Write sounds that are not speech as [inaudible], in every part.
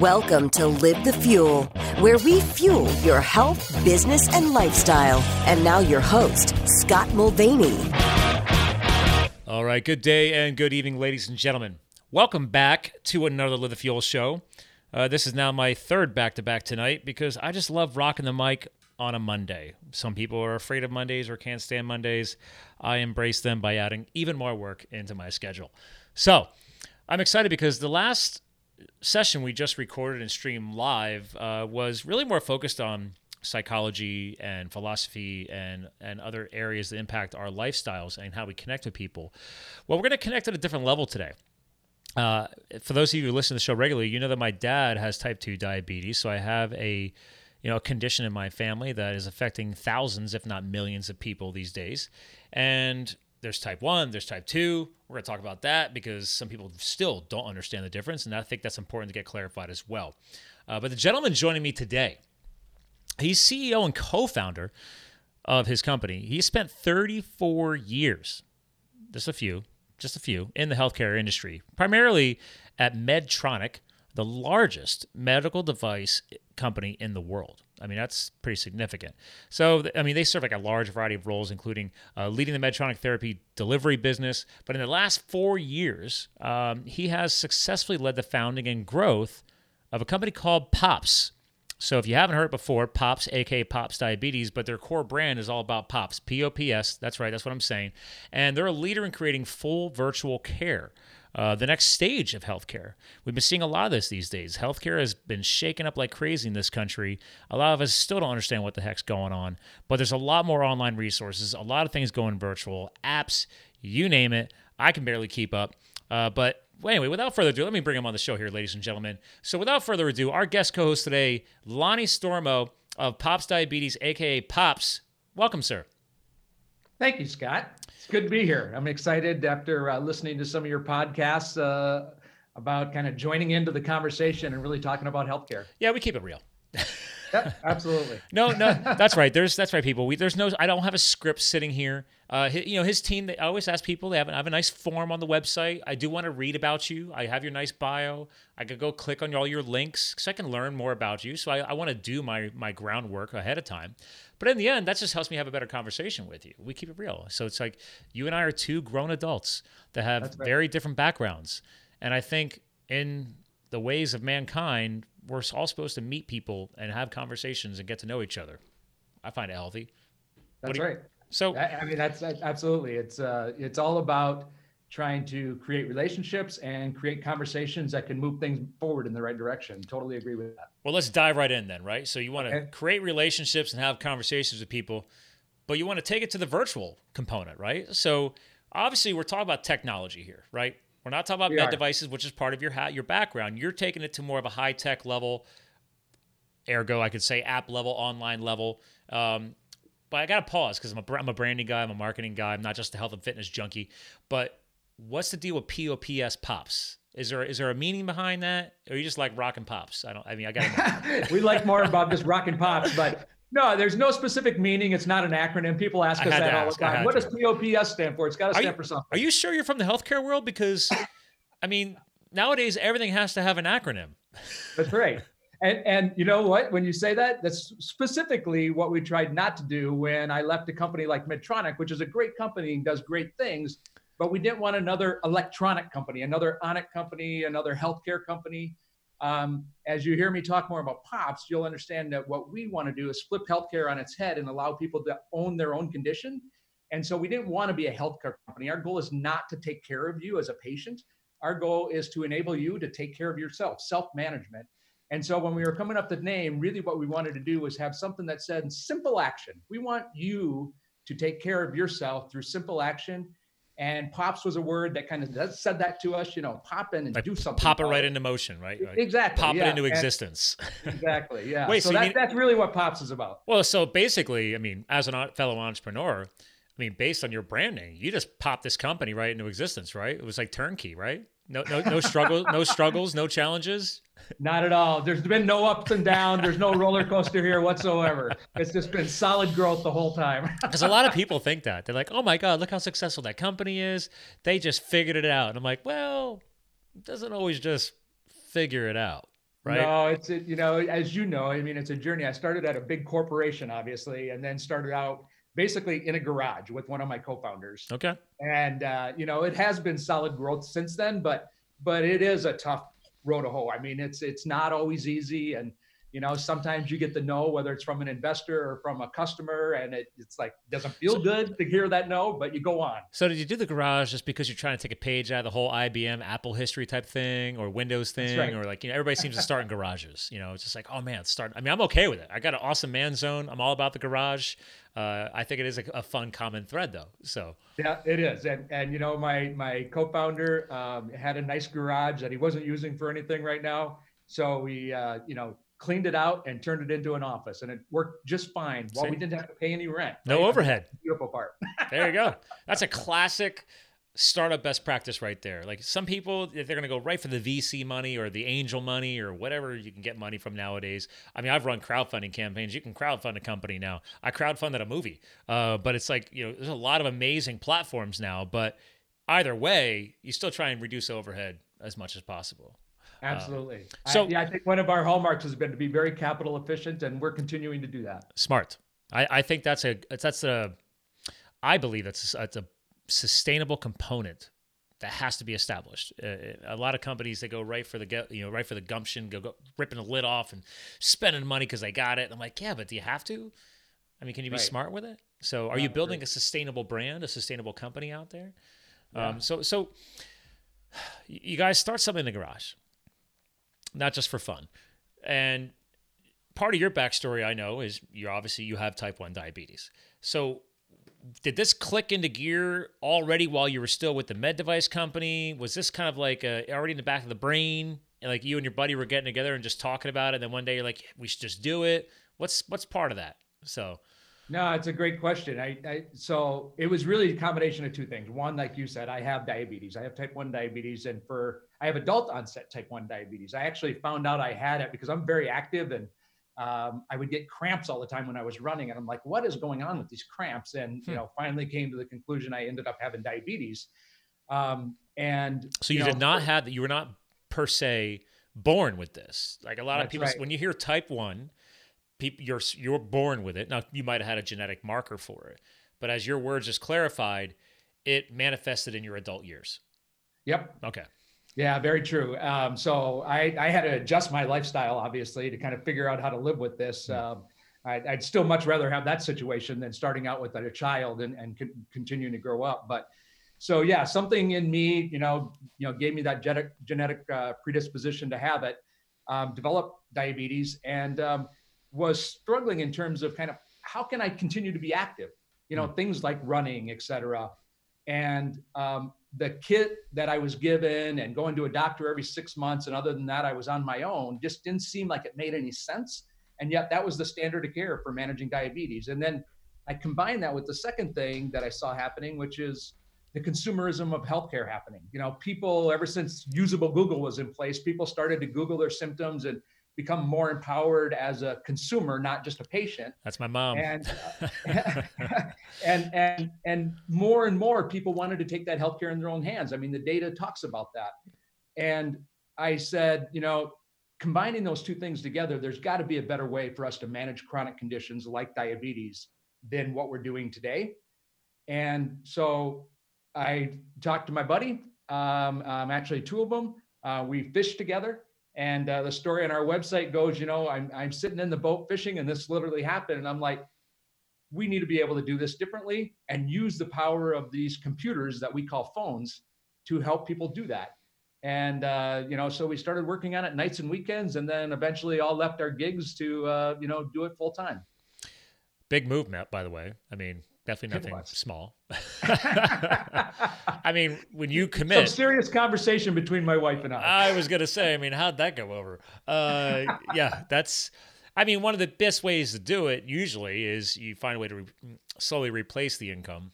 Welcome to Live the Fuel, where we fuel your health, business, and lifestyle. And now, your host, Scott Mulvaney. All right, good day and good evening, ladies and gentlemen. Welcome back to another Live the Fuel show. Uh, this is now my third back to back tonight because I just love rocking the mic on a Monday. Some people are afraid of Mondays or can't stand Mondays. I embrace them by adding even more work into my schedule. So I'm excited because the last session we just recorded and streamed live uh, was really more focused on psychology and philosophy and and other areas that impact our lifestyles and how we connect with people. Well, we're going to connect at a different level today. Uh, for those of you who listen to the show regularly, you know that my dad has type 2 diabetes. So I have a you know a condition in my family that is affecting thousands, if not millions, of people these days. And there's type 1, there's type 2. We're going to talk about that because some people still don't understand the difference. And I think that's important to get clarified as well. Uh, but the gentleman joining me today, he's CEO and co founder of his company. He spent 34 years, just a few, just a few, in the healthcare industry, primarily at Medtronic, the largest medical device company in the world. I mean, that's pretty significant. So, I mean, they serve like a large variety of roles, including uh, leading the Medtronic therapy delivery business. But in the last four years, um, he has successfully led the founding and growth of a company called Pops. So, if you haven't heard it before, Pops, aka Pops Diabetes, but their core brand is all about Pops, P O P S. That's right, that's what I'm saying. And they're a leader in creating full virtual care uh, the next stage of healthcare. We've been seeing a lot of this these days. Healthcare has been shaken up like crazy in this country. A lot of us still don't understand what the heck's going on, but there's a lot more online resources, a lot of things going virtual, apps, you name it. I can barely keep up. Uh, but anyway, without further ado, let me bring him on the show here, ladies and gentlemen. So, without further ado, our guest co host today, Lonnie Stormo of Pops Diabetes, aka Pops. Welcome, sir. Thank you, Scott. It's good to be here. I'm excited after uh, listening to some of your podcasts uh, about kind of joining into the conversation and really talking about healthcare. Yeah, we keep it real. yep, absolutely. [laughs] no, no, that's right. There's that's right, people. We there's no. I don't have a script sitting here. Uh, his, you know, his team. They I always ask people. They have, I have a nice form on the website. I do want to read about you. I have your nice bio. I could go click on all your links because I can learn more about you. So I, I want to do my my groundwork ahead of time. But in the end, that just helps me have a better conversation with you. We keep it real. So it's like you and I are two grown adults that have right. very different backgrounds. And I think in the ways of mankind, we're all supposed to meet people and have conversations and get to know each other. I find it healthy. That's right. So I mean, that's absolutely. It's uh, it's all about trying to create relationships and create conversations that can move things forward in the right direction. Totally agree with that. Well, let's dive right in then, right? So you want to okay. create relationships and have conversations with people, but you want to take it to the virtual component, right? So obviously we're talking about technology here, right? We're not talking about we med are. devices, which is part of your ha- your background. You're taking it to more of a high tech level, ergo, I could say app level, online level. Um, but I got to pause because I'm a, I'm a branding guy, I'm a marketing guy, I'm not just a health and fitness junkie. But what's the deal with POPS pops? Is there is there a meaning behind that, or you just like rocking pops? I don't. I mean, I got. [laughs] we like more about just rocking pops, but no, there's no specific meaning. It's not an acronym. People ask us that all the time. What does POPS stand for? It's got to stand you, for something. Are you sure you're from the healthcare world? Because, I mean, nowadays everything has to have an acronym. That's right. And, and you know what? When you say that, that's specifically what we tried not to do when I left a company like Medtronic, which is a great company and does great things but we didn't want another electronic company, another Onic company, another healthcare company. Um, as you hear me talk more about POPs, you'll understand that what we want to do is flip healthcare on its head and allow people to own their own condition. And so we didn't want to be a healthcare company. Our goal is not to take care of you as a patient. Our goal is to enable you to take care of yourself, self management. And so when we were coming up the name, really what we wanted to do was have something that said simple action. We want you to take care of yourself through simple action and pops was a word that kind of said that to us, you know, pop in and like do something. Pop it right into motion, right? Exactly. Pop yeah. it into existence. [laughs] exactly. Yeah. Wait, so, so that, mean, that's really what pops is about. Well, so basically, I mean, as a fellow entrepreneur, I mean, based on your branding, you just popped this company right into existence, right? It was like turnkey, right? No, no, no struggle, no [laughs] struggles, no challenges. Not at all. There's been no ups and downs. There's no roller coaster here whatsoever. It's just been solid growth the whole time. [laughs] Because a lot of people think that they're like, "Oh my God, look how successful that company is. They just figured it out." And I'm like, "Well, it doesn't always just figure it out." right? No, it's a, you know, as you know, I mean, it's a journey. I started at a big corporation, obviously, and then started out basically in a garage with one of my co-founders. Okay. And uh, you know, it has been solid growth since then, but but it is a tough road to hoe. I mean, it's it's not always easy, and you know, sometimes you get the no, whether it's from an investor or from a customer, and it, it's like doesn't feel good to hear that no, but you go on. So did you do the garage just because you're trying to take a page out of the whole IBM Apple history type thing or Windows thing right. or like you know everybody seems to start in garages. You know, it's just like oh man, start. I mean, I'm okay with it. I got an awesome man zone. I'm all about the garage. Uh, I think it is a, a, fun common thread though. So yeah, it is. And and you know my my co-founder um, had a nice garage that he wasn't using for anything right now. So we uh, you know cleaned it out and turned it into an office and it worked just fine while we didn't have to pay any rent. No right? overhead. Beautiful part. there you go. [laughs] That's a classic startup best practice right there. Like some people, if they're going to go right for the VC money or the angel money or whatever you can get money from nowadays. I mean, I've run crowdfunding campaigns. You can crowdfund a company now. I crowdfunded a movie, uh, but it's like you know, there's a lot of amazing platforms now. But either way, you still try and reduce overhead as much as possible. Absolutely. Uh, so I, yeah, I think one of our hallmarks has been to be very capital efficient, and we're continuing to do that. Smart. I, I think that's a that's a I believe that's a, that's a sustainable component that has to be established. Uh, a lot of companies they go right for the you know right for the gumption, go, go ripping the lid off and spending money because they got it. And I'm like, yeah, but do you have to? I mean, can you be right. smart with it? So, are yeah, you building a sustainable brand, a sustainable company out there? Yeah. Um, so, so you guys start something in the garage not just for fun. And part of your backstory, I know, is you're obviously you have type one diabetes. So did this click into gear already while you were still with the med device company? Was this kind of like already in the back of the brain? And like you and your buddy were getting together and just talking about it. And then one day you're like, we should just do it. What's what's part of that? So no, it's a great question. I, I, so it was really a combination of two things. One, like you said, I have diabetes. I have type one diabetes, and for I have adult onset type one diabetes. I actually found out I had it because I'm very active and um, I would get cramps all the time when I was running, and I'm like, what is going on with these cramps? And you hmm. know, finally came to the conclusion I ended up having diabetes. Um, and so you, you know, did not have that. You were not per se born with this. Like a lot of people, right. when you hear type one people you're you're born with it. Now you might have had a genetic marker for it, but as your words just clarified, it manifested in your adult years. Yep. Okay. Yeah, very true. Um, so I, I had to adjust my lifestyle, obviously, to kind of figure out how to live with this. Hmm. Um, I, would still much rather have that situation than starting out with a child and, and con- continuing to grow up. But so yeah, something in me, you know, you know, gave me that genetic genetic uh, predisposition to have it. Um, develop diabetes, and um, was struggling in terms of kind of how can I continue to be active? You know, mm things like running, et cetera. And um, the kit that I was given and going to a doctor every six months, and other than that, I was on my own, just didn't seem like it made any sense. And yet, that was the standard of care for managing diabetes. And then I combined that with the second thing that I saw happening, which is the consumerism of healthcare happening. You know, people, ever since usable Google was in place, people started to Google their symptoms and become more empowered as a consumer, not just a patient. That's my mom. And [laughs] [laughs] and and and more and more people wanted to take that healthcare in their own hands. I mean, the data talks about that. And I said, you know, combining those two things together, there's got to be a better way for us to manage chronic conditions like diabetes than what we're doing today. And so I talked to my buddy, um, um, actually two of them. Uh, we fished together and uh, the story on our website goes, you know, I'm, I'm sitting in the boat fishing and this literally happened. And I'm like, we need to be able to do this differently and use the power of these computers that we call phones to help people do that. And, uh, you know, so we started working on it nights and weekends and then eventually all left our gigs to, uh, you know, do it full time. Big move, Matt, by the way. I mean, Definitely nothing small. [laughs] I mean, when you commit, some serious conversation between my wife and I. I was gonna say, I mean, how'd that go over? Uh, yeah, that's. I mean, one of the best ways to do it usually is you find a way to re- slowly replace the income,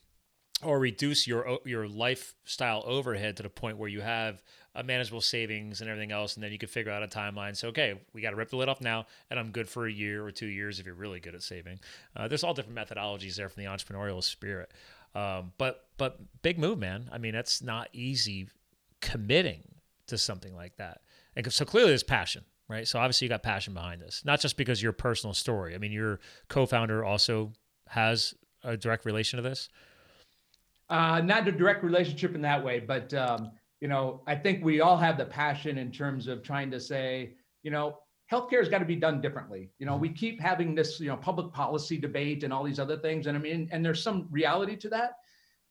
or reduce your your lifestyle overhead to the point where you have a manageable savings and everything else, and then you could figure out a timeline. So, okay, we got to rip the lid off now, and I'm good for a year or two years if you're really good at saving. Uh, there's all different methodologies there from the entrepreneurial spirit, um, but but big move, man. I mean, that's not easy committing to something like that. And so clearly, there's passion. right? So obviously you got passion behind this, not just because your personal story. I mean, your co-founder also has a direct relation to this. Uh, not a direct relationship in that way, but um, you know, I think we all have the passion in terms of trying to say, you know, healthcare has got to be done differently. You know, we keep having this, you know, public policy debate and all these other things, and I mean, and there's some reality to that.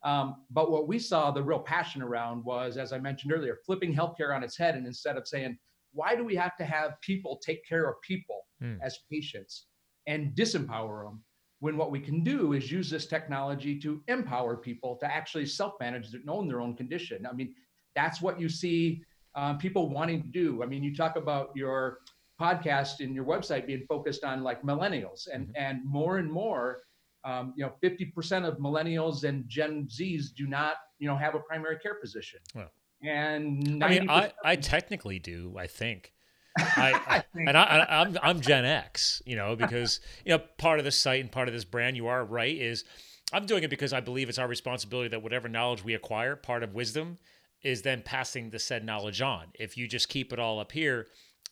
Um, but what we saw the real passion around was, as I mentioned earlier, flipping healthcare on its head, and instead of saying, why do we have to have people take care of people mm. as patients and disempower them? When what we can do is use this technology to empower people to actually self-manage their own their own condition. I mean, that's what you see um, people wanting to do. I mean, you talk about your podcast and your website being focused on like millennials, and mm-hmm. and more and more, um, you know, fifty percent of millennials and Gen Zs do not, you know, have a primary care physician. Well, and I mean, I I technically do. I think. [laughs] I, I and I, I'm I'm Gen X, you know, because you know part of this site and part of this brand. You are right. Is I'm doing it because I believe it's our responsibility that whatever knowledge we acquire, part of wisdom, is then passing the said knowledge on. If you just keep it all up here,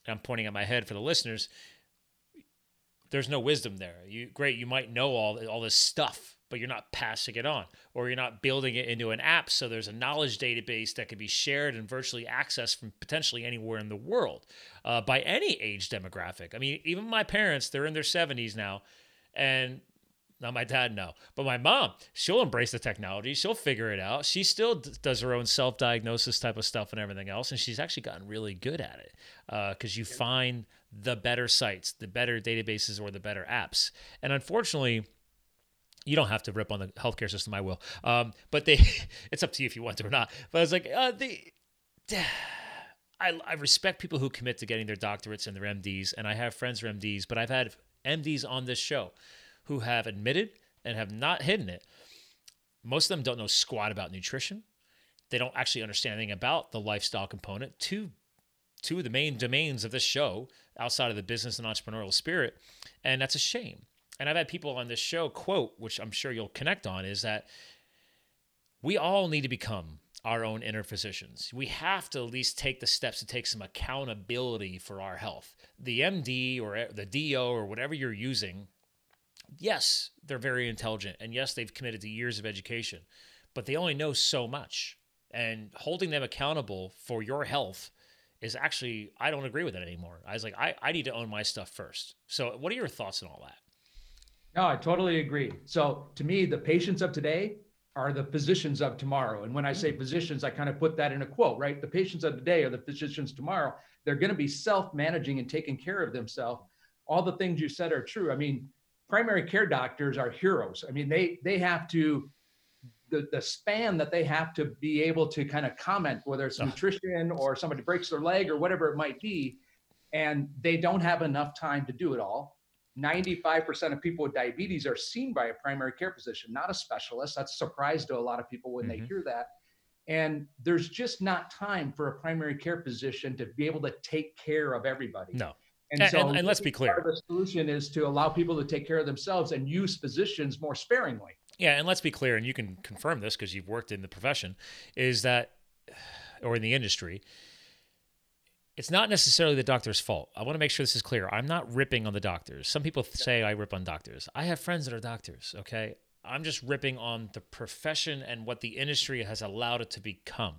I'm pointing at my head for the listeners, there's no wisdom there. You great, you might know all all this stuff, but you're not passing it on, or you're not building it into an app. So there's a knowledge database that can be shared and virtually accessed from potentially anywhere in the world uh, by any age demographic. I mean, even my parents, they're in their 70s now, and not my dad, no. But my mom, she'll embrace the technology. She'll figure it out. She still d- does her own self diagnosis type of stuff and everything else. And she's actually gotten really good at it because uh, you find the better sites, the better databases, or the better apps. And unfortunately, you don't have to rip on the healthcare system. I will. Um, but they, [laughs] it's up to you if you want to or not. But I was like, uh, they, [sighs] I, I respect people who commit to getting their doctorates and their MDs. And I have friends who are MDs, but I've had MDs on this show who have admitted and have not hidden it. Most of them don't know squat about nutrition. They don't actually understand anything about the lifestyle component. Two, two of the main domains of this show outside of the business and entrepreneurial spirit. And that's a shame. And I've had people on this show quote, which I'm sure you'll connect on, is that we all need to become our own inner physicians. We have to at least take the steps to take some accountability for our health. The MD or the DO or whatever you're using yes, they're very intelligent, and yes, they've committed to years of education, but they only know so much. And holding them accountable for your health is actually, I don't agree with it anymore. I was like, I, I need to own my stuff first. So, what are your thoughts on all that? No, I totally agree. So, to me, the patients of today are the physicians of tomorrow. And when I say mm-hmm. physicians, I kind of put that in a quote, right? The patients of today are the physicians tomorrow. They're going to be self managing and taking care of themselves. All the things you said are true. I mean, primary care doctors are heroes. I mean, they they have to the, the span that they have to be able to kind of comment, whether it's nutrition or somebody breaks their leg or whatever it might be, and they don't have enough time to do it all. 95% of people with diabetes are seen by a primary care physician, not a specialist. That's a surprise to a lot of people when mm-hmm. they hear that. And there's just not time for a primary care physician to be able to take care of everybody. No. And, and so, and, and let's be clear: the solution is to allow people to take care of themselves and use physicians more sparingly. Yeah, and let's be clear, and you can confirm this because you've worked in the profession, is that, [sighs] or in the industry, it's not necessarily the doctor's fault. I want to make sure this is clear. I'm not ripping on the doctors. Some people say I rip on doctors. I have friends that are doctors, okay? I'm just ripping on the profession and what the industry has allowed it to become,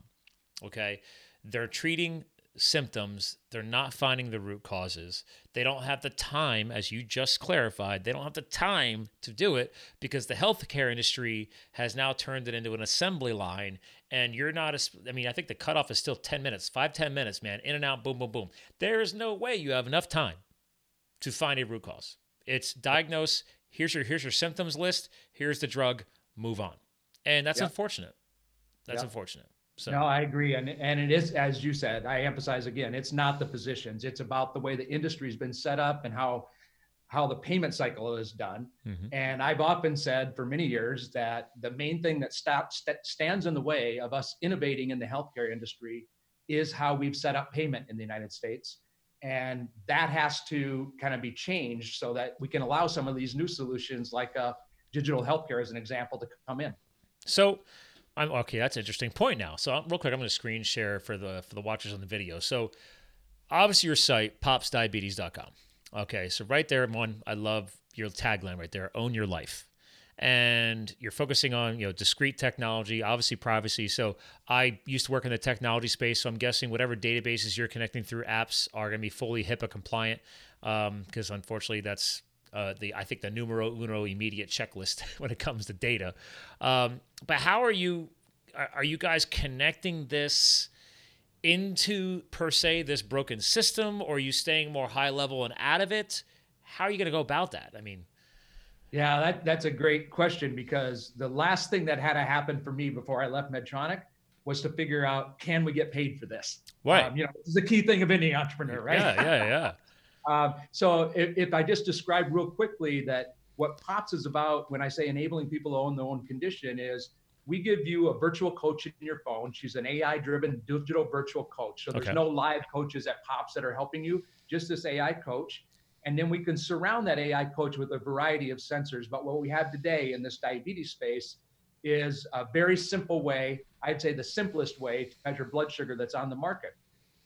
okay? They're treating symptoms, they're not finding the root causes. They don't have the time, as you just clarified, they don't have the time to do it because the healthcare industry has now turned it into an assembly line. And you're not, a, I mean, I think the cutoff is still 10 minutes, five, 10 minutes, man, in and out, boom, boom, boom. There is no way you have enough time to find a root cause. It's diagnose, here's your, here's your symptoms list, here's the drug, move on. And that's unfortunate. That's unfortunate. So no, I agree, and and it is as you said. I emphasize again, it's not the physicians; it's about the way the industry's been set up and how how the payment cycle is done. Mm-hmm. And I've often said for many years that the main thing that stops that stands in the way of us innovating in the healthcare industry is how we've set up payment in the United States. And that has to kind of be changed so that we can allow some of these new solutions, like uh, digital healthcare, as an example, to come in. So, I'm okay. That's an interesting point now. So real quick, I'm going to screen share for the for the watchers on the video. So obviously your site, popsdiabetes.com. Okay, so right there, one, I love your tagline right there, own your life. And you're focusing on, you know, discrete technology, obviously privacy. So I used to work in the technology space, so I'm guessing whatever databases you're connecting through apps are going to be fully HIPAA compliant, because um, unfortunately that's uh, the I think the numero uno immediate checklist [laughs] when it comes to data. Um, but how are you? Are, you guys connecting this? into per se this broken system or are you staying more high level and out of it how are you going to go about that i mean yeah that, that's a great question because the last thing that had to happen for me before i left medtronic was to figure out can we get paid for this right um, you know this is a key thing of any entrepreneur right yeah yeah yeah um, so if, if i just describe real quickly that what pops is about when i say enabling people to own their own condition is we give you a virtual coach in your phone. She's an AI driven digital virtual coach. So there's okay. no live coaches at Pops that are helping you, just this AI coach. And then we can surround that AI coach with a variety of sensors. But what we have today in this diabetes space is a very simple way, I'd say the simplest way to measure blood sugar that's on the market.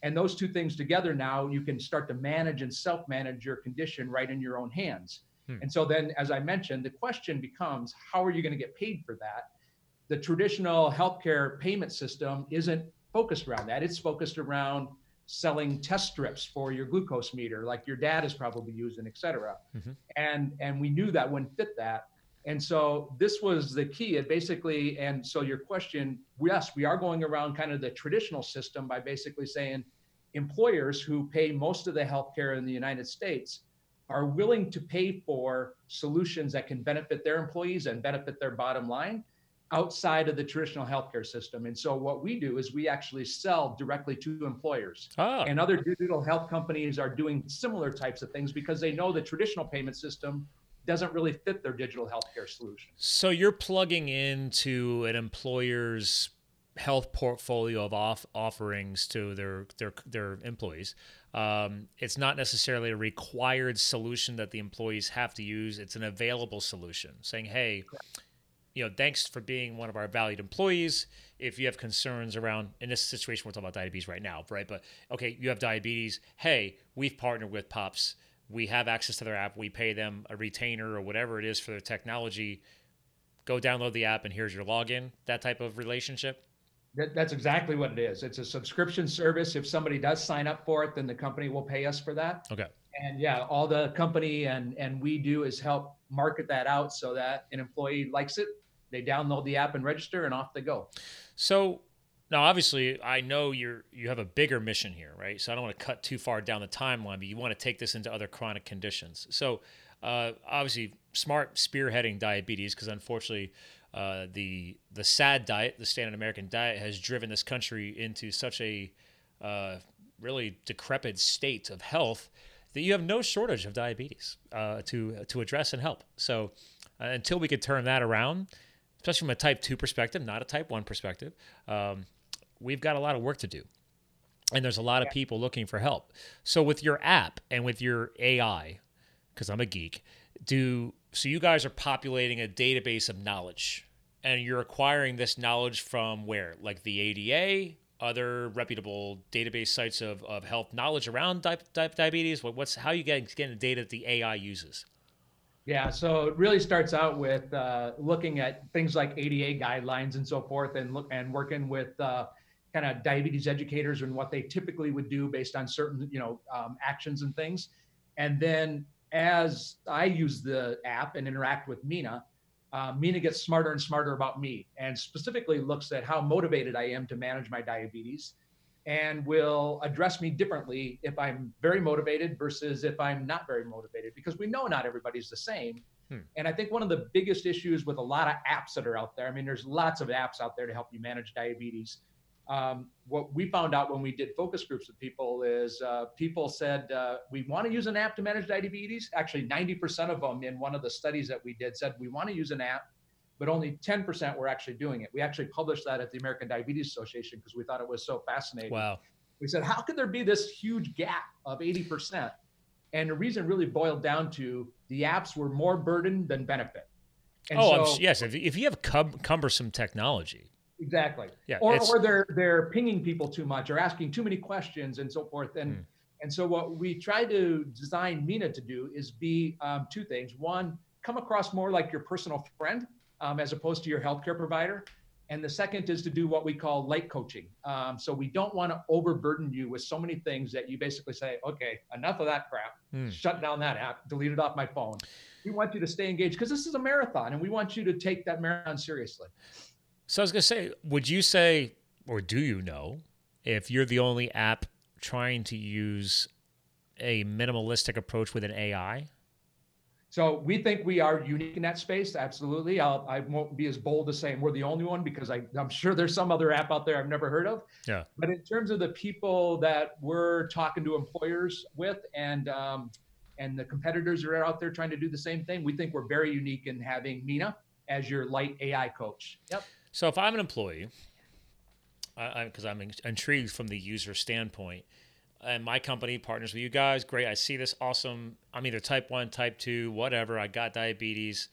And those two things together now, you can start to manage and self manage your condition right in your own hands. Hmm. And so then, as I mentioned, the question becomes how are you going to get paid for that? the traditional healthcare payment system isn't focused around that. It's focused around selling test strips for your glucose meter, like your dad is probably using, et cetera. Mm-hmm. And and we knew that wouldn't fit that. And so this was the key. It basically, and so your question, yes, we are going around kind of the traditional system by basically saying employers who pay most of the healthcare in the United States are willing to pay for solutions that can benefit their employees and benefit their bottom line outside of the traditional healthcare system. And so what we do is we actually sell directly to employers. Oh. And other digital health companies are doing similar types of things because they know the traditional payment system doesn't really fit their digital healthcare solution. So you're plugging into an employer's health portfolio of off offerings to their their their employees. Um, it's not necessarily a required solution that the employees have to use. It's an available solution, saying, "Hey, you know, thanks for being one of our valued employees. If you have concerns around, in this situation, we're talking about diabetes right now, right? But okay, you have diabetes. Hey, we've partnered with Pops. We have access to their app. We pay them a retainer or whatever it is for their technology. Go download the app and here's your login. That type of relationship. That, that's exactly what it is. It's a subscription service. If somebody does sign up for it, then the company will pay us for that. Okay. And yeah, all the company and and we do is help market that out so that an employee likes it they download the app and register and off they go. So now obviously I know you're you have a bigger mission here, right? So I don't want to cut too far down the timeline, but you want to take this into other chronic conditions. So uh, obviously smart spearheading diabetes because unfortunately uh, the the SAD diet, the standard American diet, has driven this country into such a uh, really decrepit state of health that you have no shortage of diabetes uh, to to address and help. So uh, until we could turn that around, especially from a type 2 perspective, not a type 1 perspective, um, we've got a lot of work to do. And there's a lot of people looking for help. So with your app and with your AI, because I'm a geek, do so you guys are populating a database of knowledge and you're acquiring this knowledge from where? Like the ADA, other reputable database sites of, of health knowledge around di- di- diabetes? What, what's how you getting, getting the data that the AI uses? Yeah, so it really starts out with uh, looking at things like ADA guidelines and so forth, and look and working with uh, kind of diabetes educators and what they typically would do based on certain you know um, actions and things. And then as I use the app and interact with Mina, uh, Mina gets smarter and smarter about me, and specifically looks at how motivated I am to manage my diabetes and will address me differently if I'm very motivated versus if I'm not very motivated, because we know not everybody's the same. Hmm. And I think one of the biggest issues with a lot of apps that are out there, I mean, there's lots of apps out there to help you manage diabetes. Um, what we found out when we did focus groups with people is uh, people said, uh, we want to use an app to manage diabetes. Actually, 90% of them in one of the studies that we did said, we want to use an app but only 10% were actually doing it. We actually published that at the American Diabetes Association because we thought it was so fascinating. Wow. We said, how could there be this huge gap of 80%? And the reason really boiled down to the apps were more burden than benefit. And oh, so, yes. If, if you have cum- cumbersome technology. Exactly. Yeah. Or, or they're, they're pinging people too much or asking too many questions and so forth. And, mm. And so what we try to design Mina to do is be um, two things. One, come across more like your personal friend um, as opposed to your healthcare provider. And the second is to do what we call light coaching. Um, so we don't want to overburden you with so many things that you basically say, okay, enough of that crap. Hmm. Shut down that app, delete it off my phone. We want you to stay engaged because this is a marathon and we want you to take that marathon seriously. So I was going to say, would you say, or do you know, if you're the only app trying to use a minimalistic approach with an AI? So we think we are unique in that space. Absolutely. I'll, I won't be as bold as saying we're the only one because I, I'm sure there's some other app out there I've never heard of. Yeah. But in terms of the people that we're talking to employers with and um, and the competitors that are out there trying to do the same thing, we think we're very unique in having Mina as your light AI coach. Yep. So if I'm an employee, because I'm intrigued from the user standpoint, and my company partners with you guys. Great. I see this awesome. I'm either type one, type two, whatever. I got diabetes.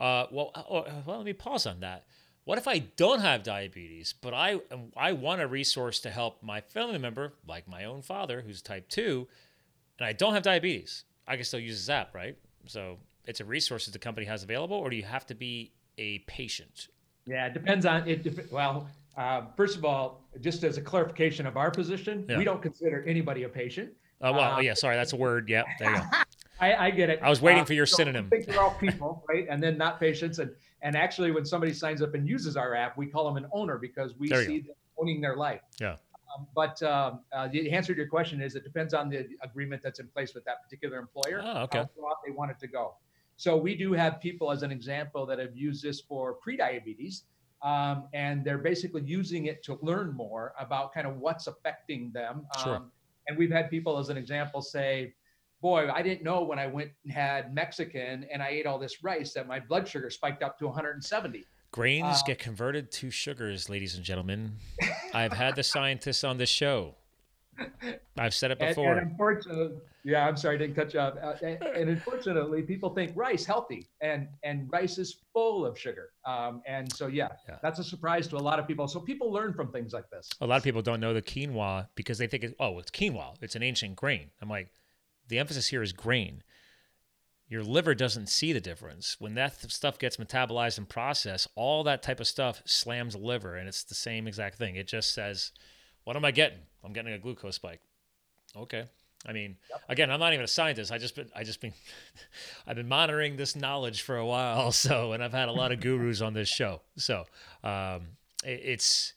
Uh, well, uh, oh, well, let me pause on that. What if I don't have diabetes, but I I want a resource to help my family member, like my own father, who's type two, and I don't have diabetes? I can still use this app, right? So it's a resource that the company has available, or do you have to be a patient? Yeah, it depends on it. Well, uh, first of all, just as a clarification of our position, yeah. we don't consider anybody a patient. Oh, well, uh, yeah, sorry, that's a word. Yeah, there you go. [laughs] I, I, get it. I was waiting uh, for your so synonym. I think they're all people, right? And then not patients. And and actually, when somebody signs up and uses our app, we call them an owner because we see them owning their life. Yeah. Um, but um, uh, the answer to your question is it depends on the agreement that's in place with that particular employer. Oh, okay. How they want it to go. So we do have people, as an example, that have used this for pre-diabetes um, and they're basically using it to learn more about kind of what's affecting them. Sure. Um, and we've had people, as an example, say, "Boy, I didn't know when I went and had Mexican and I ate all this rice that my blood sugar spiked up to 170." Grains uh, get converted to sugars, ladies and gentlemen. I've had the scientists on this show. I've said it before. And, and unfortunately, yeah, I'm sorry, I didn't cut you off. Uh, and, and, unfortunately, people think rice healthy, and and rice is full of sugar. Um, and so, yeah, yeah, that's a surprise to a lot of people. So people learn from things like this. A lot of people don't know the quinoa because they think, oh, it's quinoa. It's an ancient grain. I'm like, the emphasis here is grain. Your liver doesn't see the difference when that stuff gets metabolized and processed. All that type of stuff slams the liver, and it's the same exact thing. It just says, "What am I getting? I'm getting a glucose spike." Okay, I mean, yep. again, I'm not even a scientist. I just been, I just been, [laughs] I've been monitoring this knowledge for a while. [laughs] So, and I've had a lot of gurus on this show. So, um, it, it's,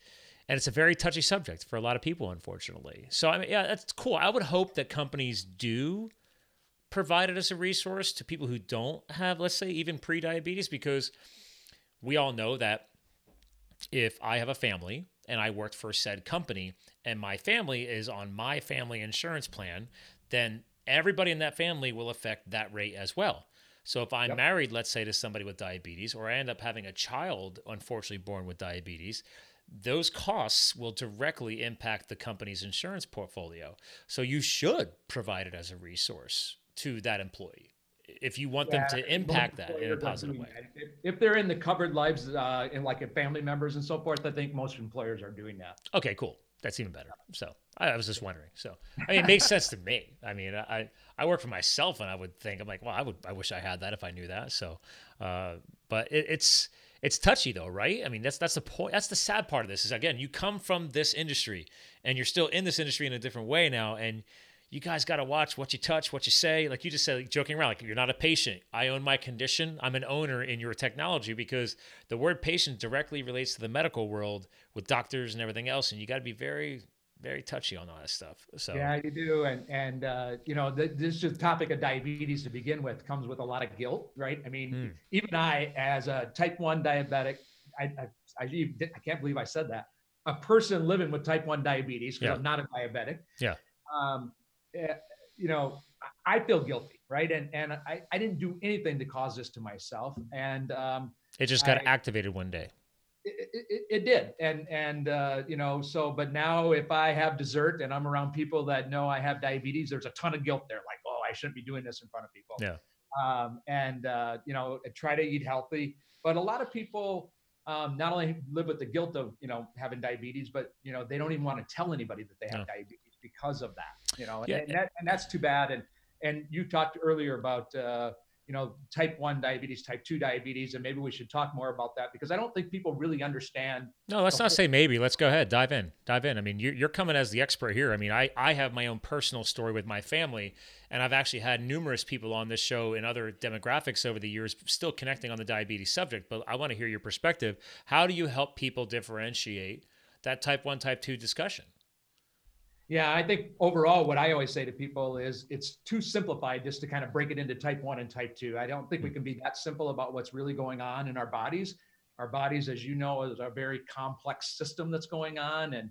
and it's a very touchy subject for a lot of people, unfortunately. So, I mean, yeah, that's cool. I would hope that companies do provide it as a resource to people who don't have, let's say, even pre-diabetes, because we all know that if I have a family and I worked for said company and my family is on my family insurance plan, then everybody in that family will affect that rate as well. So if I'm yep. married, let's say to somebody with diabetes, or I end up having a child unfortunately born with diabetes, those costs will directly impact the company's insurance portfolio. So you should provide it as a resource to that employee if you want yeah, them to impact that in a positive way. If, if, they're in the covered lives uh, in like family members and so forth, I think most employers are doing that. Okay, cool. That's even better. So I, I was just wondering. So I mean, it makes sense to me. I mean, I I work for myself, and I would think I'm like, well, I would I wish I had that if I knew that. So, uh, but it, it's it's touchy though, right? I mean, that's that's the point. That's the sad part of this is again, you come from this industry, and you're still in this industry in a different way now, and you guys got to watch what you touch, what you say. Like you just said, like, joking around, like you're not a patient. I own my condition. I'm an owner in your technology because the word patient directly relates to the medical world with doctors and everything else. And you got to be very, very touchy on all that stuff. So yeah, you do. And and uh, you know, the, this just topic of diabetes to begin with comes with a lot of guilt, right? I mean, mm. even I, as a type one diabetic, I I, I, I can't believe I said that. A person living with type one diabetes because yeah. I'm not a diabetic. Yeah. Um, you know, I feel guilty, right? And and I, I didn't do anything to cause this to myself, and um, it just got I, activated one day. It, it, it, did, and and uh, you know, so but now if I have dessert and I'm around people that know I have diabetes, there's a ton of guilt there, like, oh, I shouldn't be doing this in front of people. Yeah. Um, and uh, you know, try to eat healthy, but a lot of people um, not only live with the guilt of you know having diabetes, but you know they don't even want to tell anybody that they have no. diabetes because of that. You know, yeah. and, that, and that's too bad. And and you talked earlier about uh, you know type 1 diabetes type 2 diabetes and maybe we should talk more about that because i don't think people really understand no let's not say maybe. Let's go ahead. Dive in. Dive in. I mean you're, you're coming as the expert here. I mean I, I have my own personal story with my family and i've actually had numerous people on this show in other demographics over the years still connecting on the diabetes subject but i want to hear your perspective. How do you help people differentiate that type 1 type 2 discussion yeah, I think overall, what I always say to people is it's too simplified just to kind of break it into type one and type two. I don't think we hmm. can be that simple about what's really going on in our bodies. Our bodies, as you know, is a very complex system that's going on. And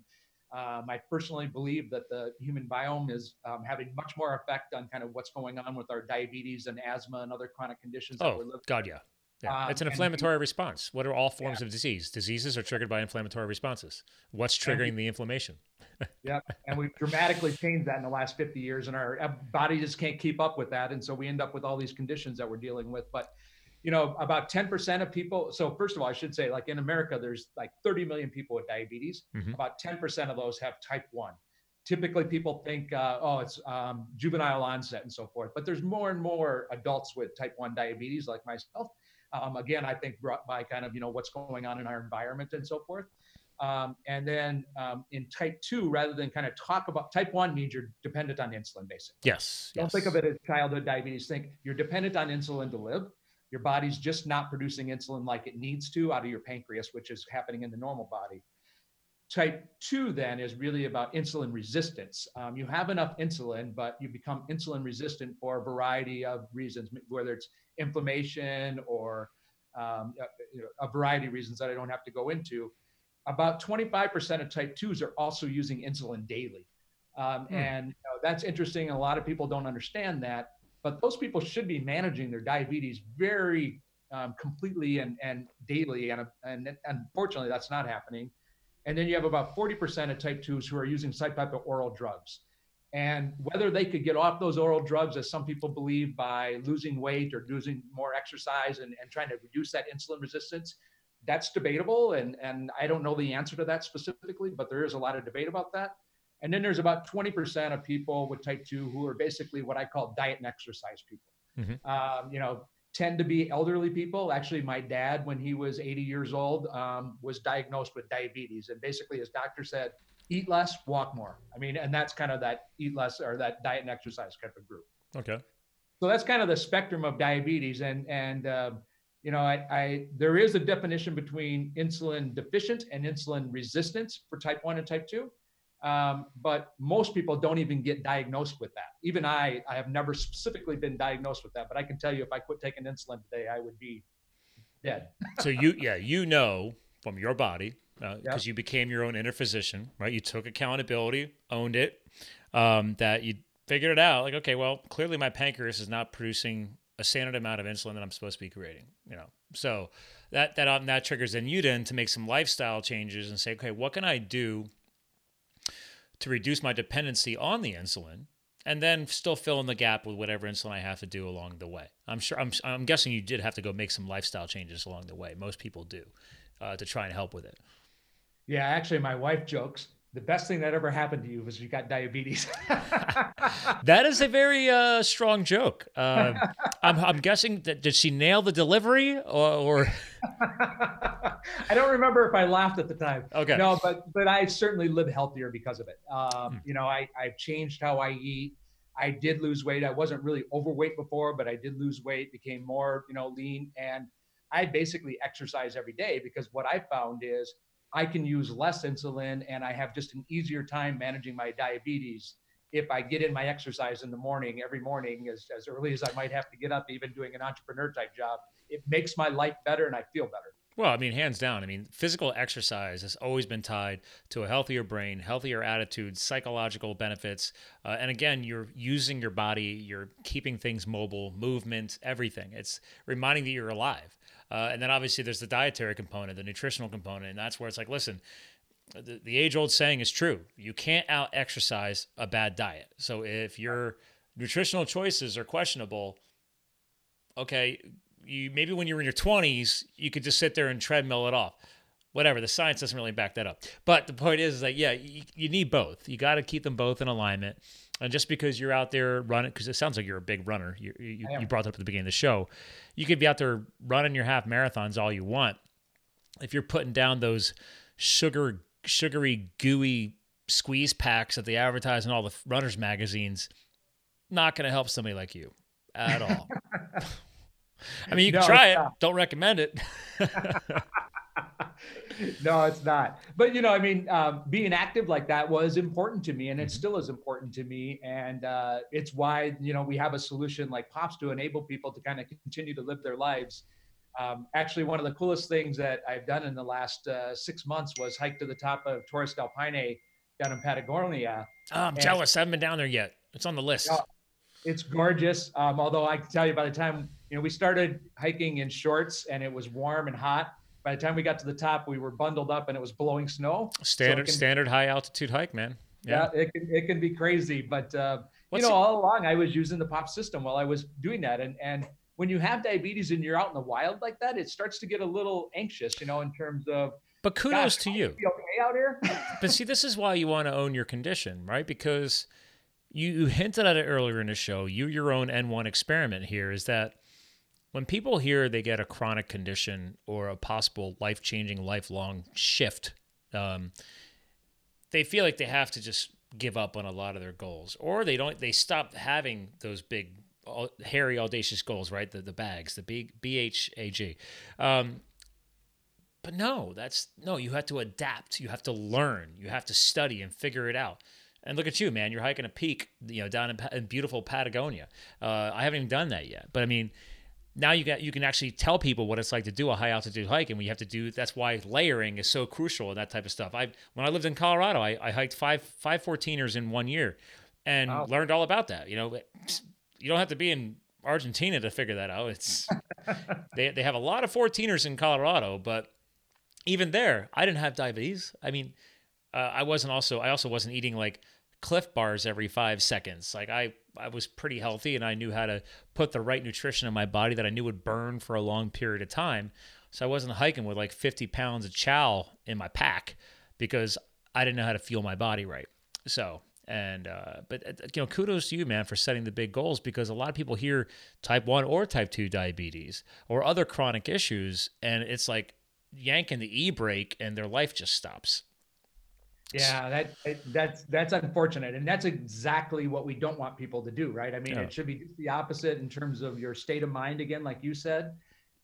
um, I personally believe that the human biome is um, having much more effect on kind of what's going on with our diabetes and asthma and other chronic conditions. Oh, God, yeah. Yeah. Um, it's an inflammatory response. What are all forms yeah. of disease? Diseases are triggered by inflammatory responses. What's triggering the inflammation? [laughs] yeah, and we've dramatically changed that in the last 50 years, and our body just can't keep up with that, and so we end up with all these conditions that we're dealing with. But you know, about 10% of people. So first of all, I should say, like in America, there's like 30 million people with diabetes. Mm-hmm. About 10% of those have type one. Typically, people think, uh, oh, it's um, juvenile onset and so forth. But there's more and more adults with type one diabetes, like myself. Um, again, I think brought by kind of you know what's going on in our environment and so forth. Um, and then um, in type two, rather than kind of talk about type one means you're dependent on insulin, basically. Yes. Don't yes. think of it as childhood diabetes. Think you're dependent on insulin to live. Your body's just not producing insulin like it needs to out of your pancreas, which is happening in the normal body. Type two then is really about insulin resistance. Um, you have enough insulin, but you become insulin resistant for a variety of reasons, whether it's inflammation or um, you know, a variety of reasons that I don't have to go into about 25% of type 2s are also using insulin daily. Um, hmm. And you know, that's interesting. A lot of people don't understand that, but those people should be managing their diabetes very um, completely and, and daily. And, and unfortunately, that's not happening. And then you have about 40% of type 2s who are using of oral drugs. And whether they could get off those oral drugs, as some people believe, by losing weight or losing more exercise and, and trying to reduce that insulin resistance, that's debatable, and and I don't know the answer to that specifically, but there is a lot of debate about that. And then there's about 20% of people with type 2 who are basically what I call diet and exercise people. Mm-hmm. Um, you know, tend to be elderly people. Actually, my dad, when he was 80 years old, um, was diagnosed with diabetes, and basically his doctor said, "Eat less, walk more." I mean, and that's kind of that eat less or that diet and exercise kind of group. Okay. So that's kind of the spectrum of diabetes, and and uh, you know, I, I, there is a definition between insulin deficient and insulin resistance for type one and type two. Um, but most people don't even get diagnosed with that. Even I, I have never specifically been diagnosed with that. But I can tell you, if I quit taking insulin today, I would be dead. [laughs] so you, yeah, you know from your body because uh, yep. you became your own inner physician, right? You took accountability, owned it, um, that you figured it out. Like, okay, well, clearly my pancreas is not producing a standard amount of insulin that I'm supposed to be creating, you know. So that that that triggers then you then to make some lifestyle changes and say, okay, what can I do to reduce my dependency on the insulin, and then still fill in the gap with whatever insulin I have to do along the way. I'm sure I'm I'm guessing you did have to go make some lifestyle changes along the way. Most people do uh, to try and help with it. Yeah, actually, my wife jokes the best thing that ever happened to you was you got diabetes. [laughs] that is a very uh, strong joke. Uh, I'm, I'm, guessing that did she nail the delivery or? or... [laughs] I don't remember if I laughed at the time. Okay. No, but but I certainly live healthier because of it. Um, hmm. You know, I I've changed how I eat. I did lose weight. I wasn't really overweight before, but I did lose weight. Became more you know lean, and I basically exercise every day because what I found is I can use less insulin and I have just an easier time managing my diabetes if I get in my exercise in the morning every morning as, as early as I might have to get up, even doing an entrepreneur type job. It makes my life better and I feel better. Well, I mean, hands down. I mean, physical exercise has always been tied to a healthier brain, healthier attitude, psychological benefits. Uh, and again, you're using your body, you're keeping things mobile, movement, everything. It's reminding that you're alive. Uh, and then obviously there's the dietary component, the nutritional component, and that's where it's like, listen, the, the age old saying is true. You can't out exercise a bad diet. So if your nutritional choices are questionable, okay, you maybe when you're in your 20s, you could just sit there and treadmill it off. Whatever, the science doesn't really back that up. But the point is, is that yeah, you, you need both. You got to keep them both in alignment. And just because you're out there running, because it sounds like you're a big runner, you, you, you brought that up at the beginning of the show. You could be out there running your half marathons all you want. If you're putting down those sugar, sugary, gooey squeeze packs that they advertise in all the runners magazines, not going to help somebody like you at all. [laughs] I mean, you can no, try it. Don't recommend it. [laughs] no, it's not. But you know, I mean, um, being active like that was important to me, and it mm-hmm. still is important to me. And uh, it's why you know we have a solution like Pops to enable people to kind of continue to live their lives. Um, actually, one of the coolest things that I've done in the last uh, six months was hike to the top of Torres del Paine down in Patagonia. Oh, I'm and, jealous. I haven't been down there yet. It's on the list. It's gorgeous. Um, although I can tell you, by the time you know we started hiking in shorts and it was warm and hot, by the time we got to the top, we were bundled up and it was blowing snow. Standard so can, standard high altitude hike, man. Yeah, yeah it can it can be crazy, but uh, you know, all along I was using the pop system while I was doing that, and and when you have diabetes and you're out in the wild like that, it starts to get a little anxious, you know, in terms of. But kudos to you. Okay out here. [laughs] but see, this is why you want to own your condition, right? Because you, you hinted at it earlier in the show. You your own N1 experiment here is that when people hear they get a chronic condition or a possible life changing, lifelong shift, um, they feel like they have to just give up on a lot of their goals, or they don't. They stop having those big, hairy, audacious goals, right? The the bags, the big B H A G. Um, but no, that's no. You have to adapt. You have to learn. You have to study and figure it out. And look at you, man. You're hiking a peak, you know, down in, in beautiful Patagonia. Uh, I haven't even done that yet, but I mean now you got you can actually tell people what it's like to do a high altitude hike and we have to do that's why layering is so crucial and that type of stuff. I when i lived in colorado i, I hiked five five 14ers in one year and wow. learned all about that you know [sniffs] you don't have to be in argentina to figure that out. It's [laughs] they, they have a lot of 14ers in colorado but even there i didn't have diabetes. I mean uh, i wasn't also i also wasn't eating like Clif bars every five seconds. Like I, I was pretty healthy and I knew how to put the right nutrition in my body that I knew would burn for a long period of time. So I wasn't hiking with like 50 pounds of chow in my pack because I didn't know how to fuel my body right. So, and, uh, but, uh, you know, kudos to you, man, for setting the big goals because a lot of people hear type 1 or type 2 diabetes or other chronic issues and it's like yanking the e brake and their life just stops. Yeah, that that's that's unfortunate, and that's exactly what we don't want people to do, right? I mean, yeah. it should be the opposite in terms of your state of mind. Again, like you said,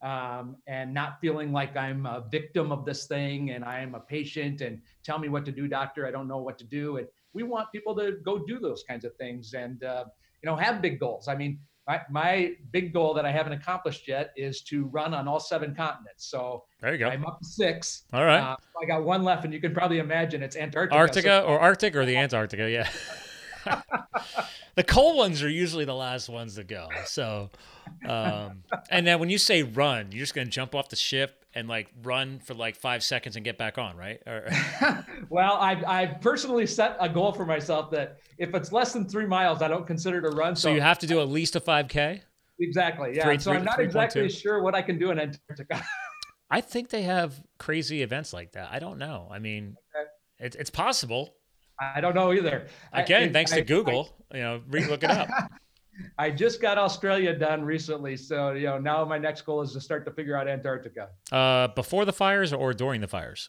um, and not feeling like I'm a victim of this thing and I am a patient and tell me what to do, doctor. I don't know what to do. And we want people to go do those kinds of things and uh, you know have big goals. I mean, my, my big goal that I haven't accomplished yet is to run on all seven continents. So there you go. I'm up to six. All right. Uh, I got one left, and you can probably imagine it's Antarctica. Arctica so- or Arctic or the [laughs] Antarctica, yeah. [laughs] the cold ones are usually the last ones to go. So, um, and then when you say run, you're just going to jump off the ship and like run for like five seconds and get back on, right? Or- [laughs] [laughs] well, I've, I've personally set a goal for myself that if it's less than three miles, I don't consider it a run. So, so you have to do at least a 5K? Exactly. Yeah. Three, so i I'm not 3. exactly 2. sure what I can do in Antarctica. [laughs] I think they have crazy events like that. I don't know. I mean, okay. it, it's possible. I don't know either. Again, I, thanks I, to Google, I, you know, re- look it up. I just got Australia done recently, so you know now my next goal is to start to figure out Antarctica. Uh, before the fires or during the fires?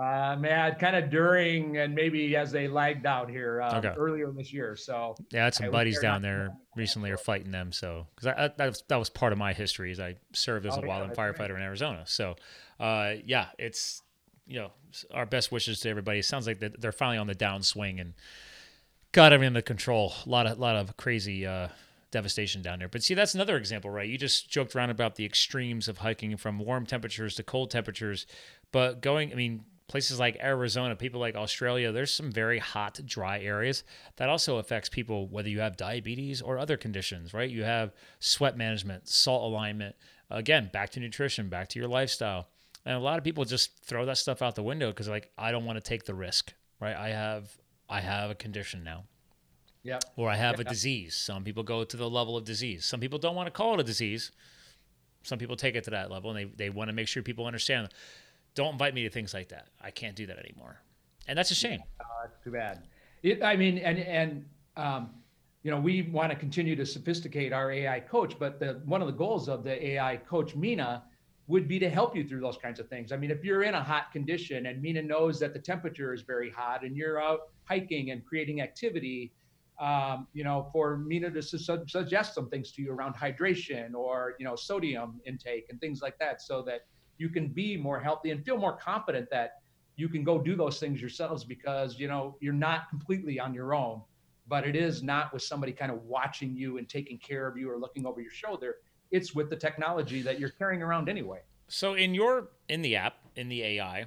Uh, man, kind of during and maybe as they lagged out here uh, okay. earlier this year. So yeah, I had some I buddies down there recently are fighting them. So because that was that was part of my history is I served as oh, a yeah, wildland firefighter great. in Arizona. So uh, yeah, it's you know our best wishes to everybody. It sounds like they're finally on the downswing and got everything under control. A lot of lot of crazy uh, devastation down there. But see, that's another example, right? You just joked around about the extremes of hiking from warm temperatures to cold temperatures, but going, I mean, places like Arizona, people like Australia, there's some very hot, dry areas that also affects people whether you have diabetes or other conditions, right? You have sweat management, salt alignment. Again, back to nutrition, back to your lifestyle. And a lot of people just throw that stuff out the window because like I don't want to take the risk, right? I have I have a condition now. Yeah. Or I have a disease. Some people go to the level of disease. Some people don't want to call it a disease. Some people take it to that level and they, they want to make sure people understand. Don't invite me to things like that. I can't do that anymore. And that's a shame. Uh, too bad. It, I mean, and and um, you know, we want to continue to sophisticate our AI coach, but the one of the goals of the AI coach Mina would be to help you through those kinds of things. I mean, if you're in a hot condition and Mina knows that the temperature is very hot and you're out hiking and creating activity, um, you know, for Mina to su- suggest some things to you around hydration or, you know, sodium intake and things like that so that you can be more healthy and feel more confident that you can go do those things yourselves because, you know, you're not completely on your own but it is not with somebody kind of watching you and taking care of you or looking over your shoulder. It's with the technology that you're carrying around anyway. So in your in the app in the AI,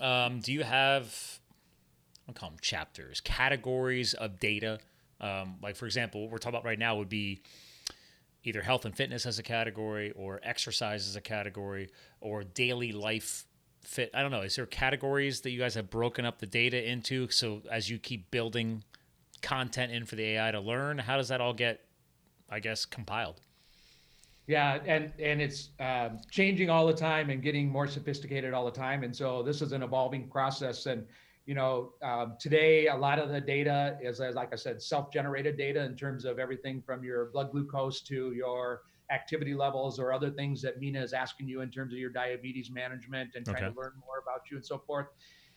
um, do you have I'll call them chapters, categories of data? Um, like for example, what we're talking about right now would be either health and fitness as a category, or exercise as a category, or daily life fit. I don't know. Is there categories that you guys have broken up the data into? So as you keep building content in for the AI to learn? How does that all get, I guess, compiled? Yeah, and and it's uh, changing all the time and getting more sophisticated all the time. And so this is an evolving process. And you know, um, today a lot of the data is, as like I said, self-generated data in terms of everything from your blood glucose to your activity levels or other things that Mina is asking you in terms of your diabetes management and trying okay. to learn more about you and so forth.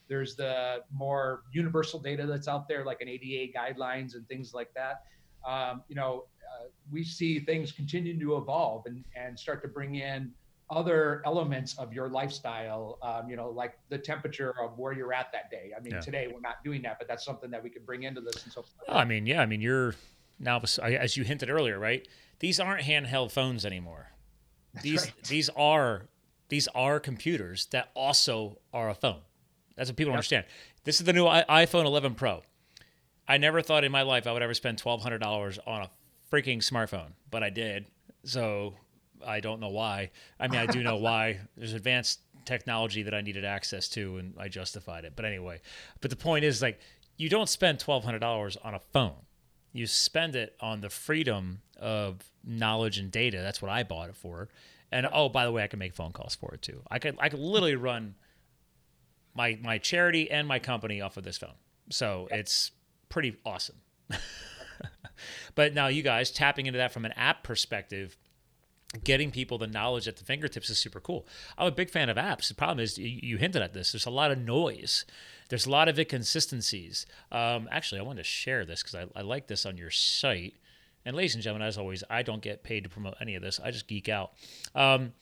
There's the more universal data that's out there, like an ADA guidelines and things like that. Um, you know, uh, we see things continue to evolve and, and start to bring in other elements of your lifestyle, um, you know, like the temperature of where you're at that day. I mean, yeah. today we're not doing that, but that's something that we could bring into this. And so, I mean, yeah, I mean, you're now, as you hinted earlier, right? These aren't handheld phones anymore. That's these right. these are these are computers that also are a phone. That's what people yep. understand. This is the new iPhone 11 Pro. I never thought in my life I would ever spend $1,200 on a freaking smartphone, but I did. So I don't know why. I mean, I do know why. [laughs] There's advanced technology that I needed access to, and I justified it. But anyway, but the point is like, you don't spend $1,200 on a phone. You spend it on the freedom of knowledge and data. That's what I bought it for. And oh, by the way, I can make phone calls for it too. I could I could literally run my my charity and my company off of this phone. So it's pretty awesome. [laughs] but now you guys tapping into that from an app perspective, getting people the knowledge at the fingertips is super cool. I'm a big fan of apps. The problem is you, you hinted at this. There's a lot of noise. There's a lot of inconsistencies. Um, actually, I wanted to share this because I, I like this on your site. And ladies and gentlemen, as always, I don't get paid to promote any of this. I just geek out. Um,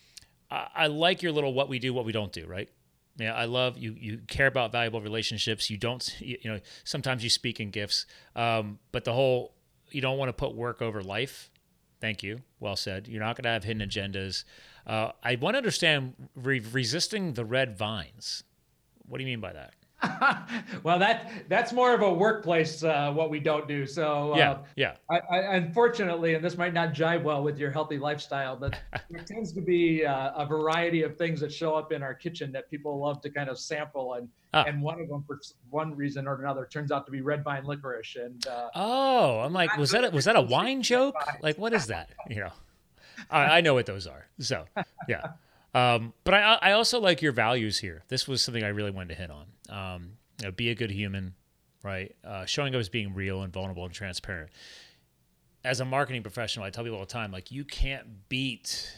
I, I like your little what we do, what we don't do, right? Yeah, I love you. You care about valuable relationships. You don't, you, know, sometimes you speak in gifts, um, but the whole you don't want to put work over life. Thank you. Well said. You're not going to have hidden agendas. Uh, I want to understand re- resisting the red vines. What do you mean by that? [laughs] well, that that's more of a workplace uh, what we don't do. So yeah, uh, yeah. I, I, unfortunately, and this might not jive well with your healthy lifestyle, but [laughs] there tends to be uh, a variety of things that show up in our kitchen that people love to kind of sample, and oh. and one of them for one reason or another turns out to be red vine licorice. And uh, oh, I'm like, was that a, was that a wine joke? Like, what is that? You know, I, I know what those are. So yeah. [laughs] Um, but I, I also like your values here. This was something I really wanted to hit on. Um, you know, be a good human, right? Uh, showing up as being real and vulnerable and transparent. As a marketing professional, I tell people all the time, like you can't beat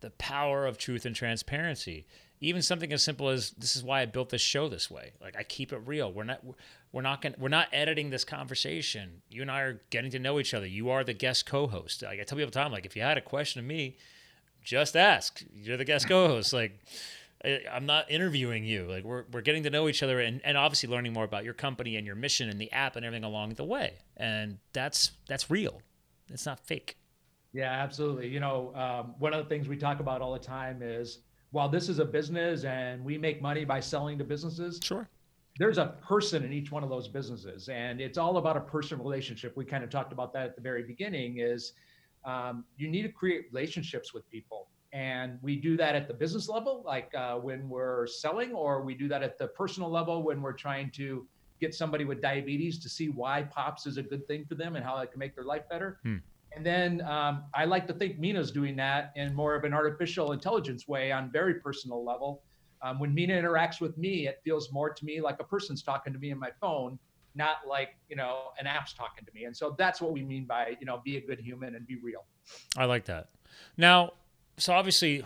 the power of truth and transparency. Even something as simple as this is why I built this show this way. Like I keep it real. We're not we're not going we're not editing this conversation. You and I are getting to know each other. You are the guest co-host. Like I tell people all the time, like if you had a question of me, just ask. You're the guest [laughs] co-host. Like, I'm not interviewing you. Like, we're, we're getting to know each other and, and obviously learning more about your company and your mission and the app and everything along the way. And that's that's real. It's not fake. Yeah, absolutely. You know, um, one of the things we talk about all the time is while this is a business and we make money by selling to businesses, sure, there's a person in each one of those businesses, and it's all about a person relationship. We kind of talked about that at the very beginning. Is um, you need to create relationships with people. And we do that at the business level, like uh, when we're selling, or we do that at the personal level when we're trying to get somebody with diabetes to see why POPS is a good thing for them and how it can make their life better. Hmm. And then um, I like to think Mina's doing that in more of an artificial intelligence way on very personal level. Um, when Mina interacts with me, it feels more to me like a person's talking to me in my phone not like you know an app's talking to me. And so that's what we mean by you know be a good human and be real. I like that. Now, so obviously,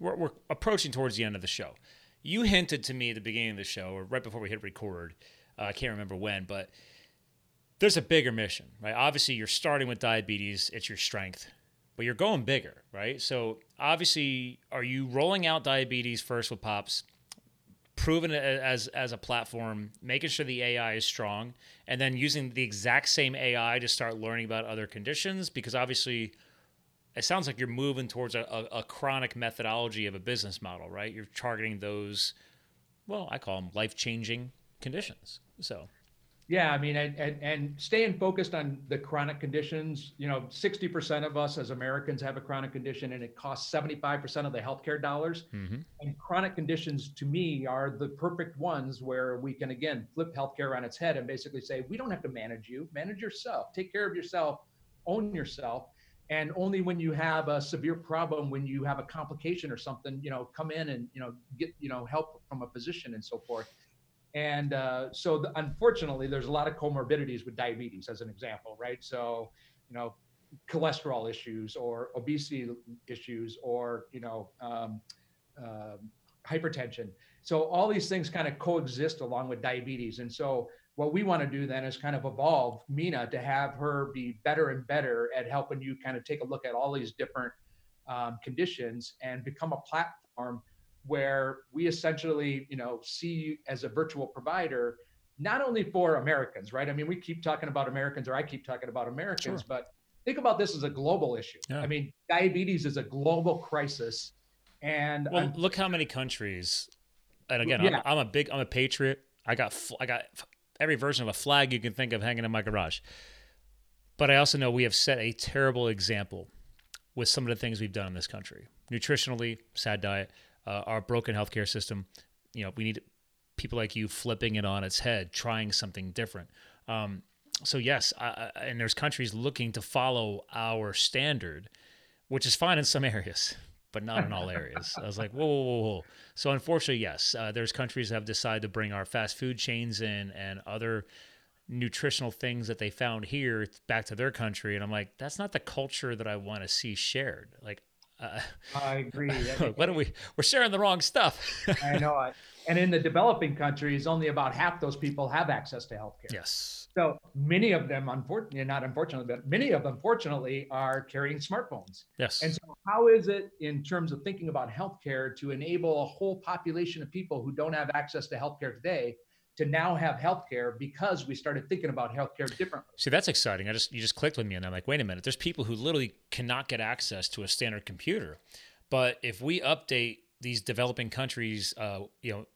we're, we're approaching towards the end of the show. You hinted to me at the beginning of the show, or right before we hit record. Uh, I can't remember when, but there's a bigger mission, right? Obviously, you're starting with diabetes; it's your strength, but you're going bigger, right? So, obviously, are you rolling out diabetes first with Pops? proven it as as a platform, making sure the AI is strong, and then using the exact same AI to start learning about other conditions. Because obviously, it sounds like you're moving towards a, a, a chronic methodology of a business model, right? You're targeting those, well, I call them life changing conditions. So yeah, I mean, and, and, and staying focused on the chronic conditions. You know, 60% of us as Americans have a chronic condition, and it costs 75% of the healthcare dollars. Mm-hmm. And chronic conditions, to me, are the perfect ones where we can again flip healthcare on its head and basically say, we don't have to manage you, manage yourself, take care of yourself, own yourself. And only when you have a severe problem, when you have a complication or something, you know, come in and you know get you know help from a physician and so forth. And uh, so, the, unfortunately, there's a lot of comorbidities with diabetes, as an example, right? So, you know, cholesterol issues or obesity issues or, you know, um, uh, hypertension. So, all these things kind of coexist along with diabetes. And so, what we want to do then is kind of evolve Mina to have her be better and better at helping you kind of take a look at all these different um, conditions and become a platform where we essentially, you know, see you as a virtual provider, not only for Americans, right? I mean, we keep talking about Americans, or I keep talking about Americans, sure. but think about this as a global issue. Yeah. I mean, diabetes is a global crisis, and well, look how many countries. And again, yeah. I'm, I'm, a big, I'm a patriot. I got, I got every version of a flag you can think of hanging in my garage. But I also know we have set a terrible example with some of the things we've done in this country. Nutritionally, sad diet uh, our broken healthcare system. You know, we need people like you flipping it on its head, trying something different. Um, so yes, I, and there's countries looking to follow our standard, which is fine in some [laughs] areas, but not in all [laughs] areas. I was like, whoa, whoa, whoa, whoa. So unfortunately, yes, uh, there's countries that have decided to bring our fast food chains in and other nutritional things that they found here back to their country, and I'm like, that's not the culture that I want to see shared. Like uh, I agree. [laughs] why don't we? We're sharing the wrong stuff. [laughs] I know it. And in the developing countries, only about half those people have access to healthcare. Yes. So many of them, unfortunately, not unfortunately, but many of them, fortunately, are carrying smartphones. Yes. And so, how is it in terms of thinking about healthcare to enable a whole population of people who don't have access to healthcare today to now have healthcare because we started thinking about healthcare differently. See, that's exciting. I just you just clicked with me, and I'm like, wait a minute. There's people who literally cannot get access to a standard computer, but if we update these developing countries, uh, you know,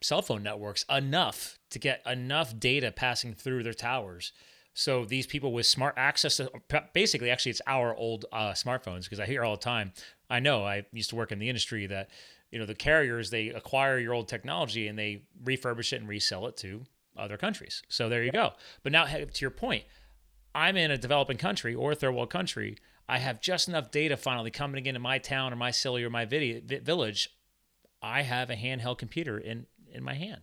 cell phone networks enough to get enough data passing through their towers. So these people with smart access to basically, actually, it's our old uh, smartphones because I hear all the time. I know I used to work in the industry that you know the carriers they acquire your old technology and they refurbish it and resell it to other countries. So there you go. But now to your point, I'm in a developing country or a third world country. I have just enough data finally coming into my town or my city or my village. I have a handheld computer in in my hand.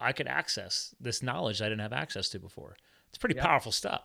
I could access this knowledge I didn't have access to before. It's pretty powerful stuff.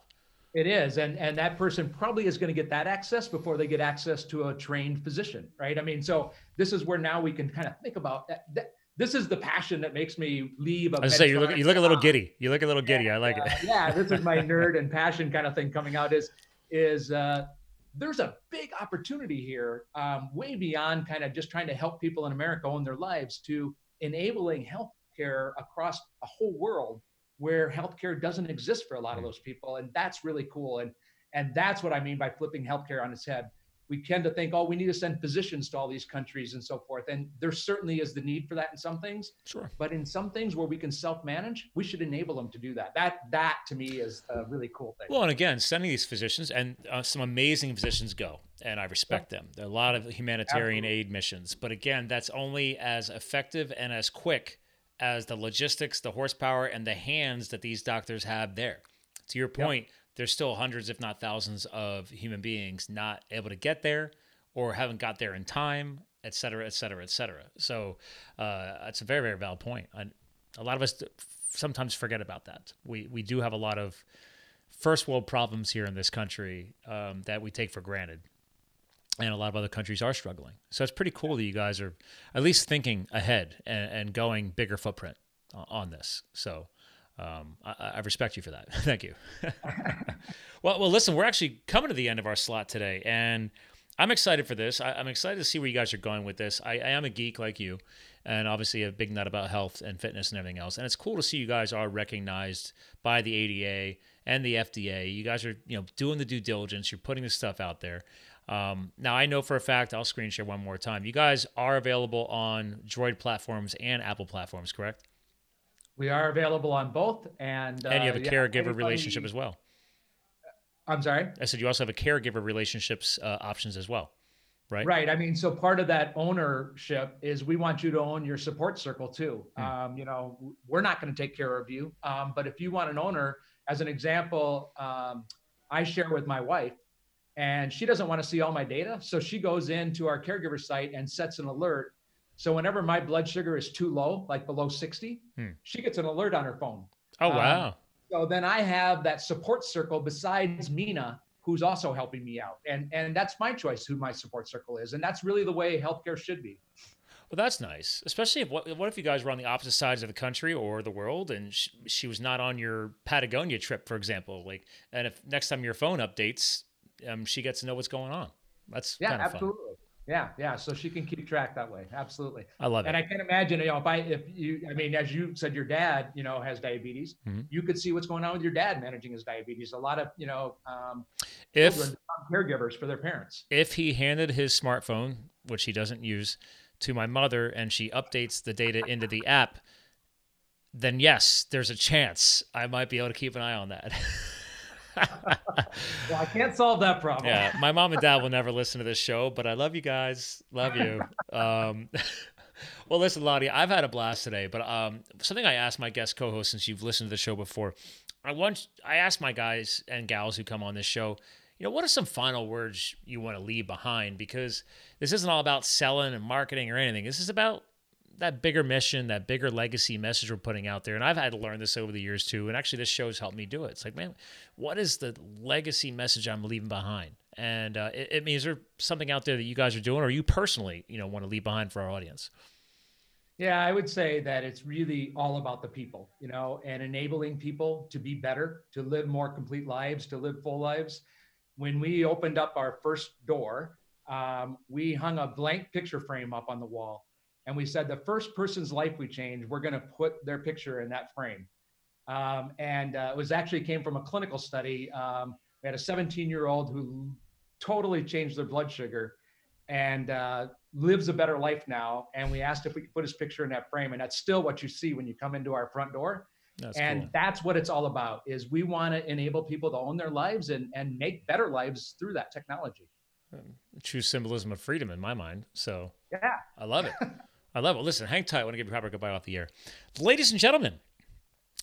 It is, and and that person probably is going to get that access before they get access to a trained physician, right? I mean, so this is where now we can kind of think about that. that this is the passion that makes me leave. A I say you look you look a little giddy. You look a little giddy. Yeah, I like it. yeah, this is my nerd and passion kind of thing coming out. Is is uh, there's a big opportunity here, um, way beyond kind of just trying to help people in America own their lives to enabling healthcare across a whole world where healthcare doesn't exist for a lot of those people, and that's really cool. And and that's what I mean by flipping healthcare on its head. We tend to think, oh, we need to send physicians to all these countries and so forth. And there certainly is the need for that in some things. Sure. But in some things where we can self-manage, we should enable them to do that. That that to me is a really cool thing. Well, and again, sending these physicians and uh, some amazing physicians go, and I respect yeah. them. There are a lot of humanitarian Absolutely. aid missions, but again, that's only as effective and as quick as the logistics, the horsepower, and the hands that these doctors have there. To your point, yep. there's still hundreds, if not thousands, of human beings not able to get there or haven't got there in time, et cetera, et cetera, et cetera. So uh, it's a very, very valid point. a lot of us sometimes forget about that. We we do have a lot of first world problems here in this country um, that we take for granted, and a lot of other countries are struggling. So it's pretty cool that you guys are at least thinking ahead and, and going bigger footprint on this. So. Um, I, I, respect you for that. [laughs] Thank you. [laughs] well, well, listen, we're actually coming to the end of our slot today, and I'm excited for this. I, am excited to see where you guys are going with this. I, I am a geek like you, and obviously a big nut about health and fitness and everything else. And it's cool to see you guys are recognized by the ADA and the FDA. You guys are, you know, doing the due diligence. You're putting this stuff out there. Um, now I know for a fact. I'll screen share one more time. You guys are available on Droid platforms and Apple platforms, correct? We are available on both, and and you have a uh, caregiver anybody... relationship as well. I'm sorry. I said you also have a caregiver relationships uh, options as well right right i mean so part of that ownership is we want you to own your support circle too mm. um, you know we're not going to take care of you um, but if you want an owner as an example um, i share with my wife and she doesn't want to see all my data so she goes into our caregiver site and sets an alert so whenever my blood sugar is too low like below 60 mm. she gets an alert on her phone oh wow um, so then i have that support circle besides mina who's also helping me out. And and that's my choice who my support circle is. And that's really the way healthcare should be. Well, that's nice, especially if what, what if you guys were on the opposite sides of the country or the world, and she, she was not on your Patagonia trip, for example. Like, and if next time your phone updates, um, she gets to know what's going on. That's yeah, absolutely. Fun. Yeah, yeah. So she can keep track that way. Absolutely. I love it. And I can imagine, you know, if I, if you, I mean, as you said, your dad, you know, has diabetes. Mm-hmm. You could see what's going on with your dad managing his diabetes. A lot of, you know, um, if caregivers for their parents. If he handed his smartphone, which he doesn't use, to my mother, and she updates the data into the app, then yes, there's a chance I might be able to keep an eye on that. [laughs] [laughs] well, I can't solve that problem. Yeah, my mom and dad will never [laughs] listen to this show, but I love you guys. Love you. Um, [laughs] well, listen, Lonny, I've had a blast today, but um, something I asked my guest co-host since you've listened to the show before, I want I asked my guys and gals who come on this show, you know, what are some final words you want to leave behind? Because this isn't all about selling and marketing or anything. This is about that bigger mission, that bigger legacy message we're putting out there. And I've had to learn this over the years too. And actually, this show has helped me do it. It's like, man, what is the legacy message I'm leaving behind? And uh, it, it means there something out there that you guys are doing, or you personally, you know, want to leave behind for our audience. Yeah, I would say that it's really all about the people, you know, and enabling people to be better, to live more complete lives, to live full lives. When we opened up our first door, um, we hung a blank picture frame up on the wall and we said the first person's life we change, we're going to put their picture in that frame. Um, and uh, it was actually came from a clinical study. Um, we had a 17 year old who totally changed their blood sugar and uh, lives a better life now. And we asked if we could put his picture in that frame, and that's still what you see when you come into our front door. That's and cool. that's what it's all about is we want to enable people to own their lives and, and make better lives through that technology. True symbolism of freedom in my mind. So yeah, I love it. [laughs] I love it. Listen, hang tight. I want to give you proper goodbye off the air. Ladies and gentlemen,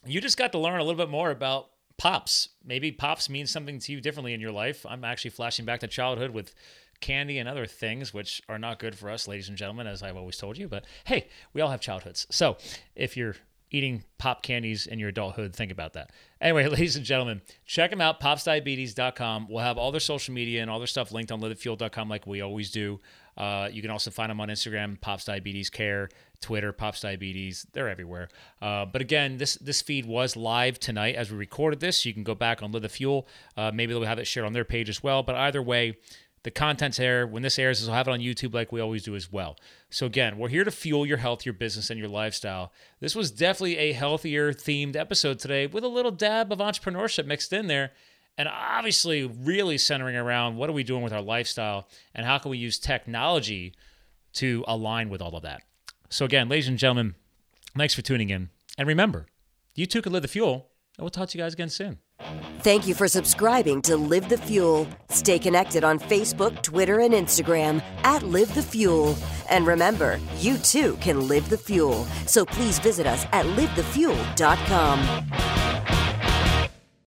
you just got to learn a little bit more about pops. Maybe pops means something to you differently in your life. I'm actually flashing back to childhood with candy and other things, which are not good for us, ladies and gentlemen, as I've always told you. But hey, we all have childhoods. So if you're eating pop candies in your adulthood, think about that. Anyway, [laughs] ladies and gentlemen, check them out, popsdiabetes.com. We'll have all their social media and all their stuff linked on livethefuel.com like we always do. Uh, you can also find them on Instagram, Pops Diabetes Care, Twitter, Pops Diabetes. They're everywhere. Uh, but again, this this feed was live tonight as we recorded this. You can go back on Live the Fuel. Uh, maybe they'll have it shared on their page as well. But either way, the content's there. When this airs, we'll have it on YouTube like we always do as well. So again, we're here to fuel your health, your business, and your lifestyle. This was definitely a healthier themed episode today with a little dab of entrepreneurship mixed in there and obviously really centering around what are we doing with our lifestyle and how can we use technology to align with all of that. So, again, ladies and gentlemen, thanks for tuning in. And remember, you too can live the fuel, and we'll talk to you guys again soon. Thank you for subscribing to Live the Fuel. Stay connected on Facebook, Twitter, and Instagram at Live the Fuel. And remember, you too can live the fuel. So please visit us at livethefuel.com.